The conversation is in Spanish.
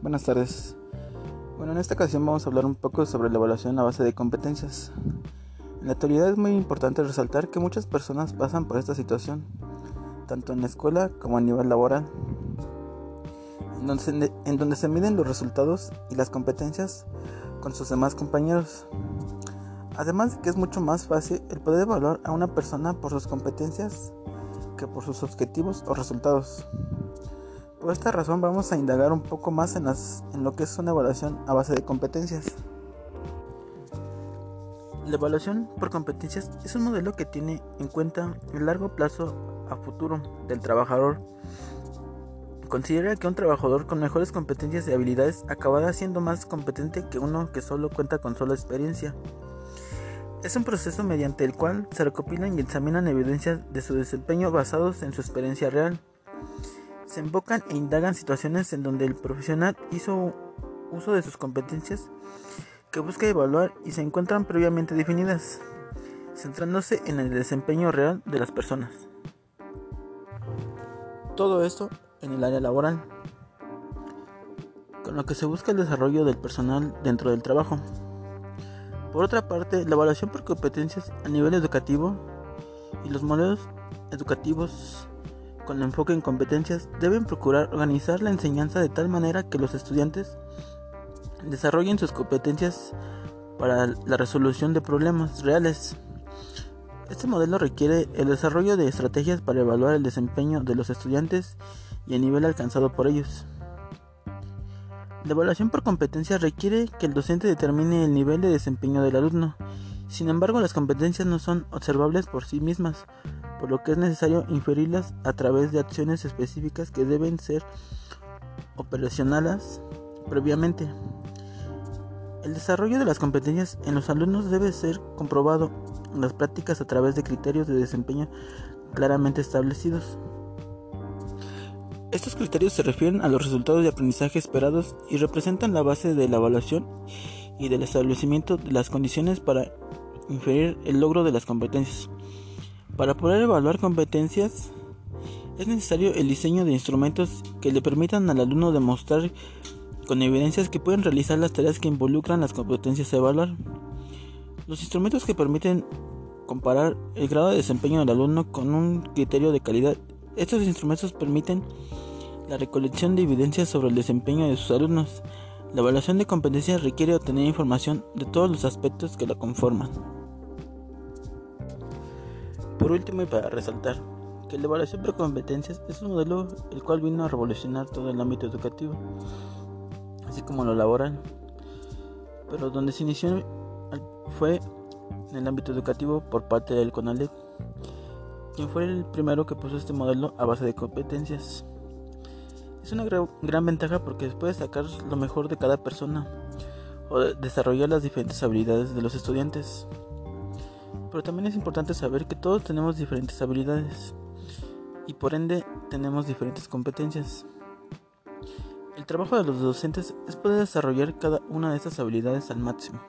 Buenas tardes. Bueno, en esta ocasión vamos a hablar un poco sobre la evaluación a base de competencias. En la actualidad es muy importante resaltar que muchas personas pasan por esta situación, tanto en la escuela como a nivel laboral, en donde se, en donde se miden los resultados y las competencias con sus demás compañeros. Además de que es mucho más fácil el poder evaluar a una persona por sus competencias que por sus objetivos o resultados. Por esta razón vamos a indagar un poco más en, lo que es una evaluación a base de competencias. La evaluación por competencias es un modelo que tiene en cuenta el largo plazo a futuro del trabajador. Considera que un trabajador con mejores competencias y habilidades acabará siendo más competente que uno que solo cuenta con solo experiencia. Es un proceso mediante el cual se recopilan y examinan evidencias de su desempeño basados en su experiencia real. Se invocan e indagan situaciones en donde el profesional hizo uso de sus competencias que busca evaluar y se encuentran previamente definidas, centrándose en el desempeño real de las personas. Todo esto en el área laboral, con lo que se busca el desarrollo del personal dentro del trabajo. Por otra parte, la evaluación por competencias a nivel educativo y los modelos educativos con enfoque en competencias deben procurar organizar la enseñanza de tal manera que los estudiantes desarrollen sus competencias para la resolución de problemas reales. Este modelo requiere el desarrollo de estrategias para evaluar el desempeño de los estudiantes y el nivel alcanzado por ellos. La evaluación por competencias requiere que el docente determine el nivel de desempeño del alumno. Sin embargo, las competencias no son observables por sí mismas, por lo que es necesario inferirlas a través de acciones específicas que deben ser operacionales previamente. El desarrollo de las competencias en los alumnos debe ser comprobado en las prácticas a través de criterios de desempeño claramente establecidos. Estos criterios se refieren a los resultados de aprendizaje esperados y representan la base de la evaluación y del establecimiento de las condiciones para inferir el logro de las competencias. Para poder evaluar competencias es necesario el diseño de instrumentos que le permitan al alumno demostrar con evidencias que pueden realizar las tareas que involucran las competencias a evaluar. Los instrumentos que permiten comparar el grado de desempeño del alumno con un criterio de calidad. Estos instrumentos permiten la recolección de evidencias sobre el desempeño de sus alumnos. La evaluación de competencias requiere obtener información de todos los aspectos que la conforman. Por último y para resaltar que la evaluación por competencias es un modelo el cual vino a revolucionar todo el ámbito educativo, así como lo laboral, pero donde se inició fue en el ámbito educativo por parte del CONALEP, quien fue el primero que puso este modelo a base de competencias. Es una gran ventaja porque puede sacar lo mejor de cada persona o desarrollar las diferentes habilidades de los estudiantes. Pero también es importante saber que todos tenemos diferentes habilidades y por ende tenemos diferentes competencias. El trabajo de los docentes es poder desarrollar cada una de estas habilidades al máximo.